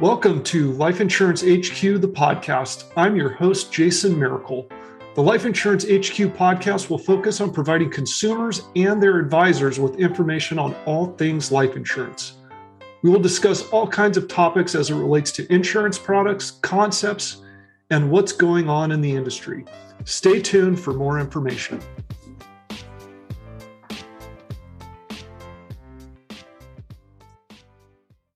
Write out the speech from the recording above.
Welcome to Life Insurance HQ, the podcast. I'm your host, Jason Miracle. The Life Insurance HQ podcast will focus on providing consumers and their advisors with information on all things life insurance. We will discuss all kinds of topics as it relates to insurance products, concepts, and what's going on in the industry. Stay tuned for more information.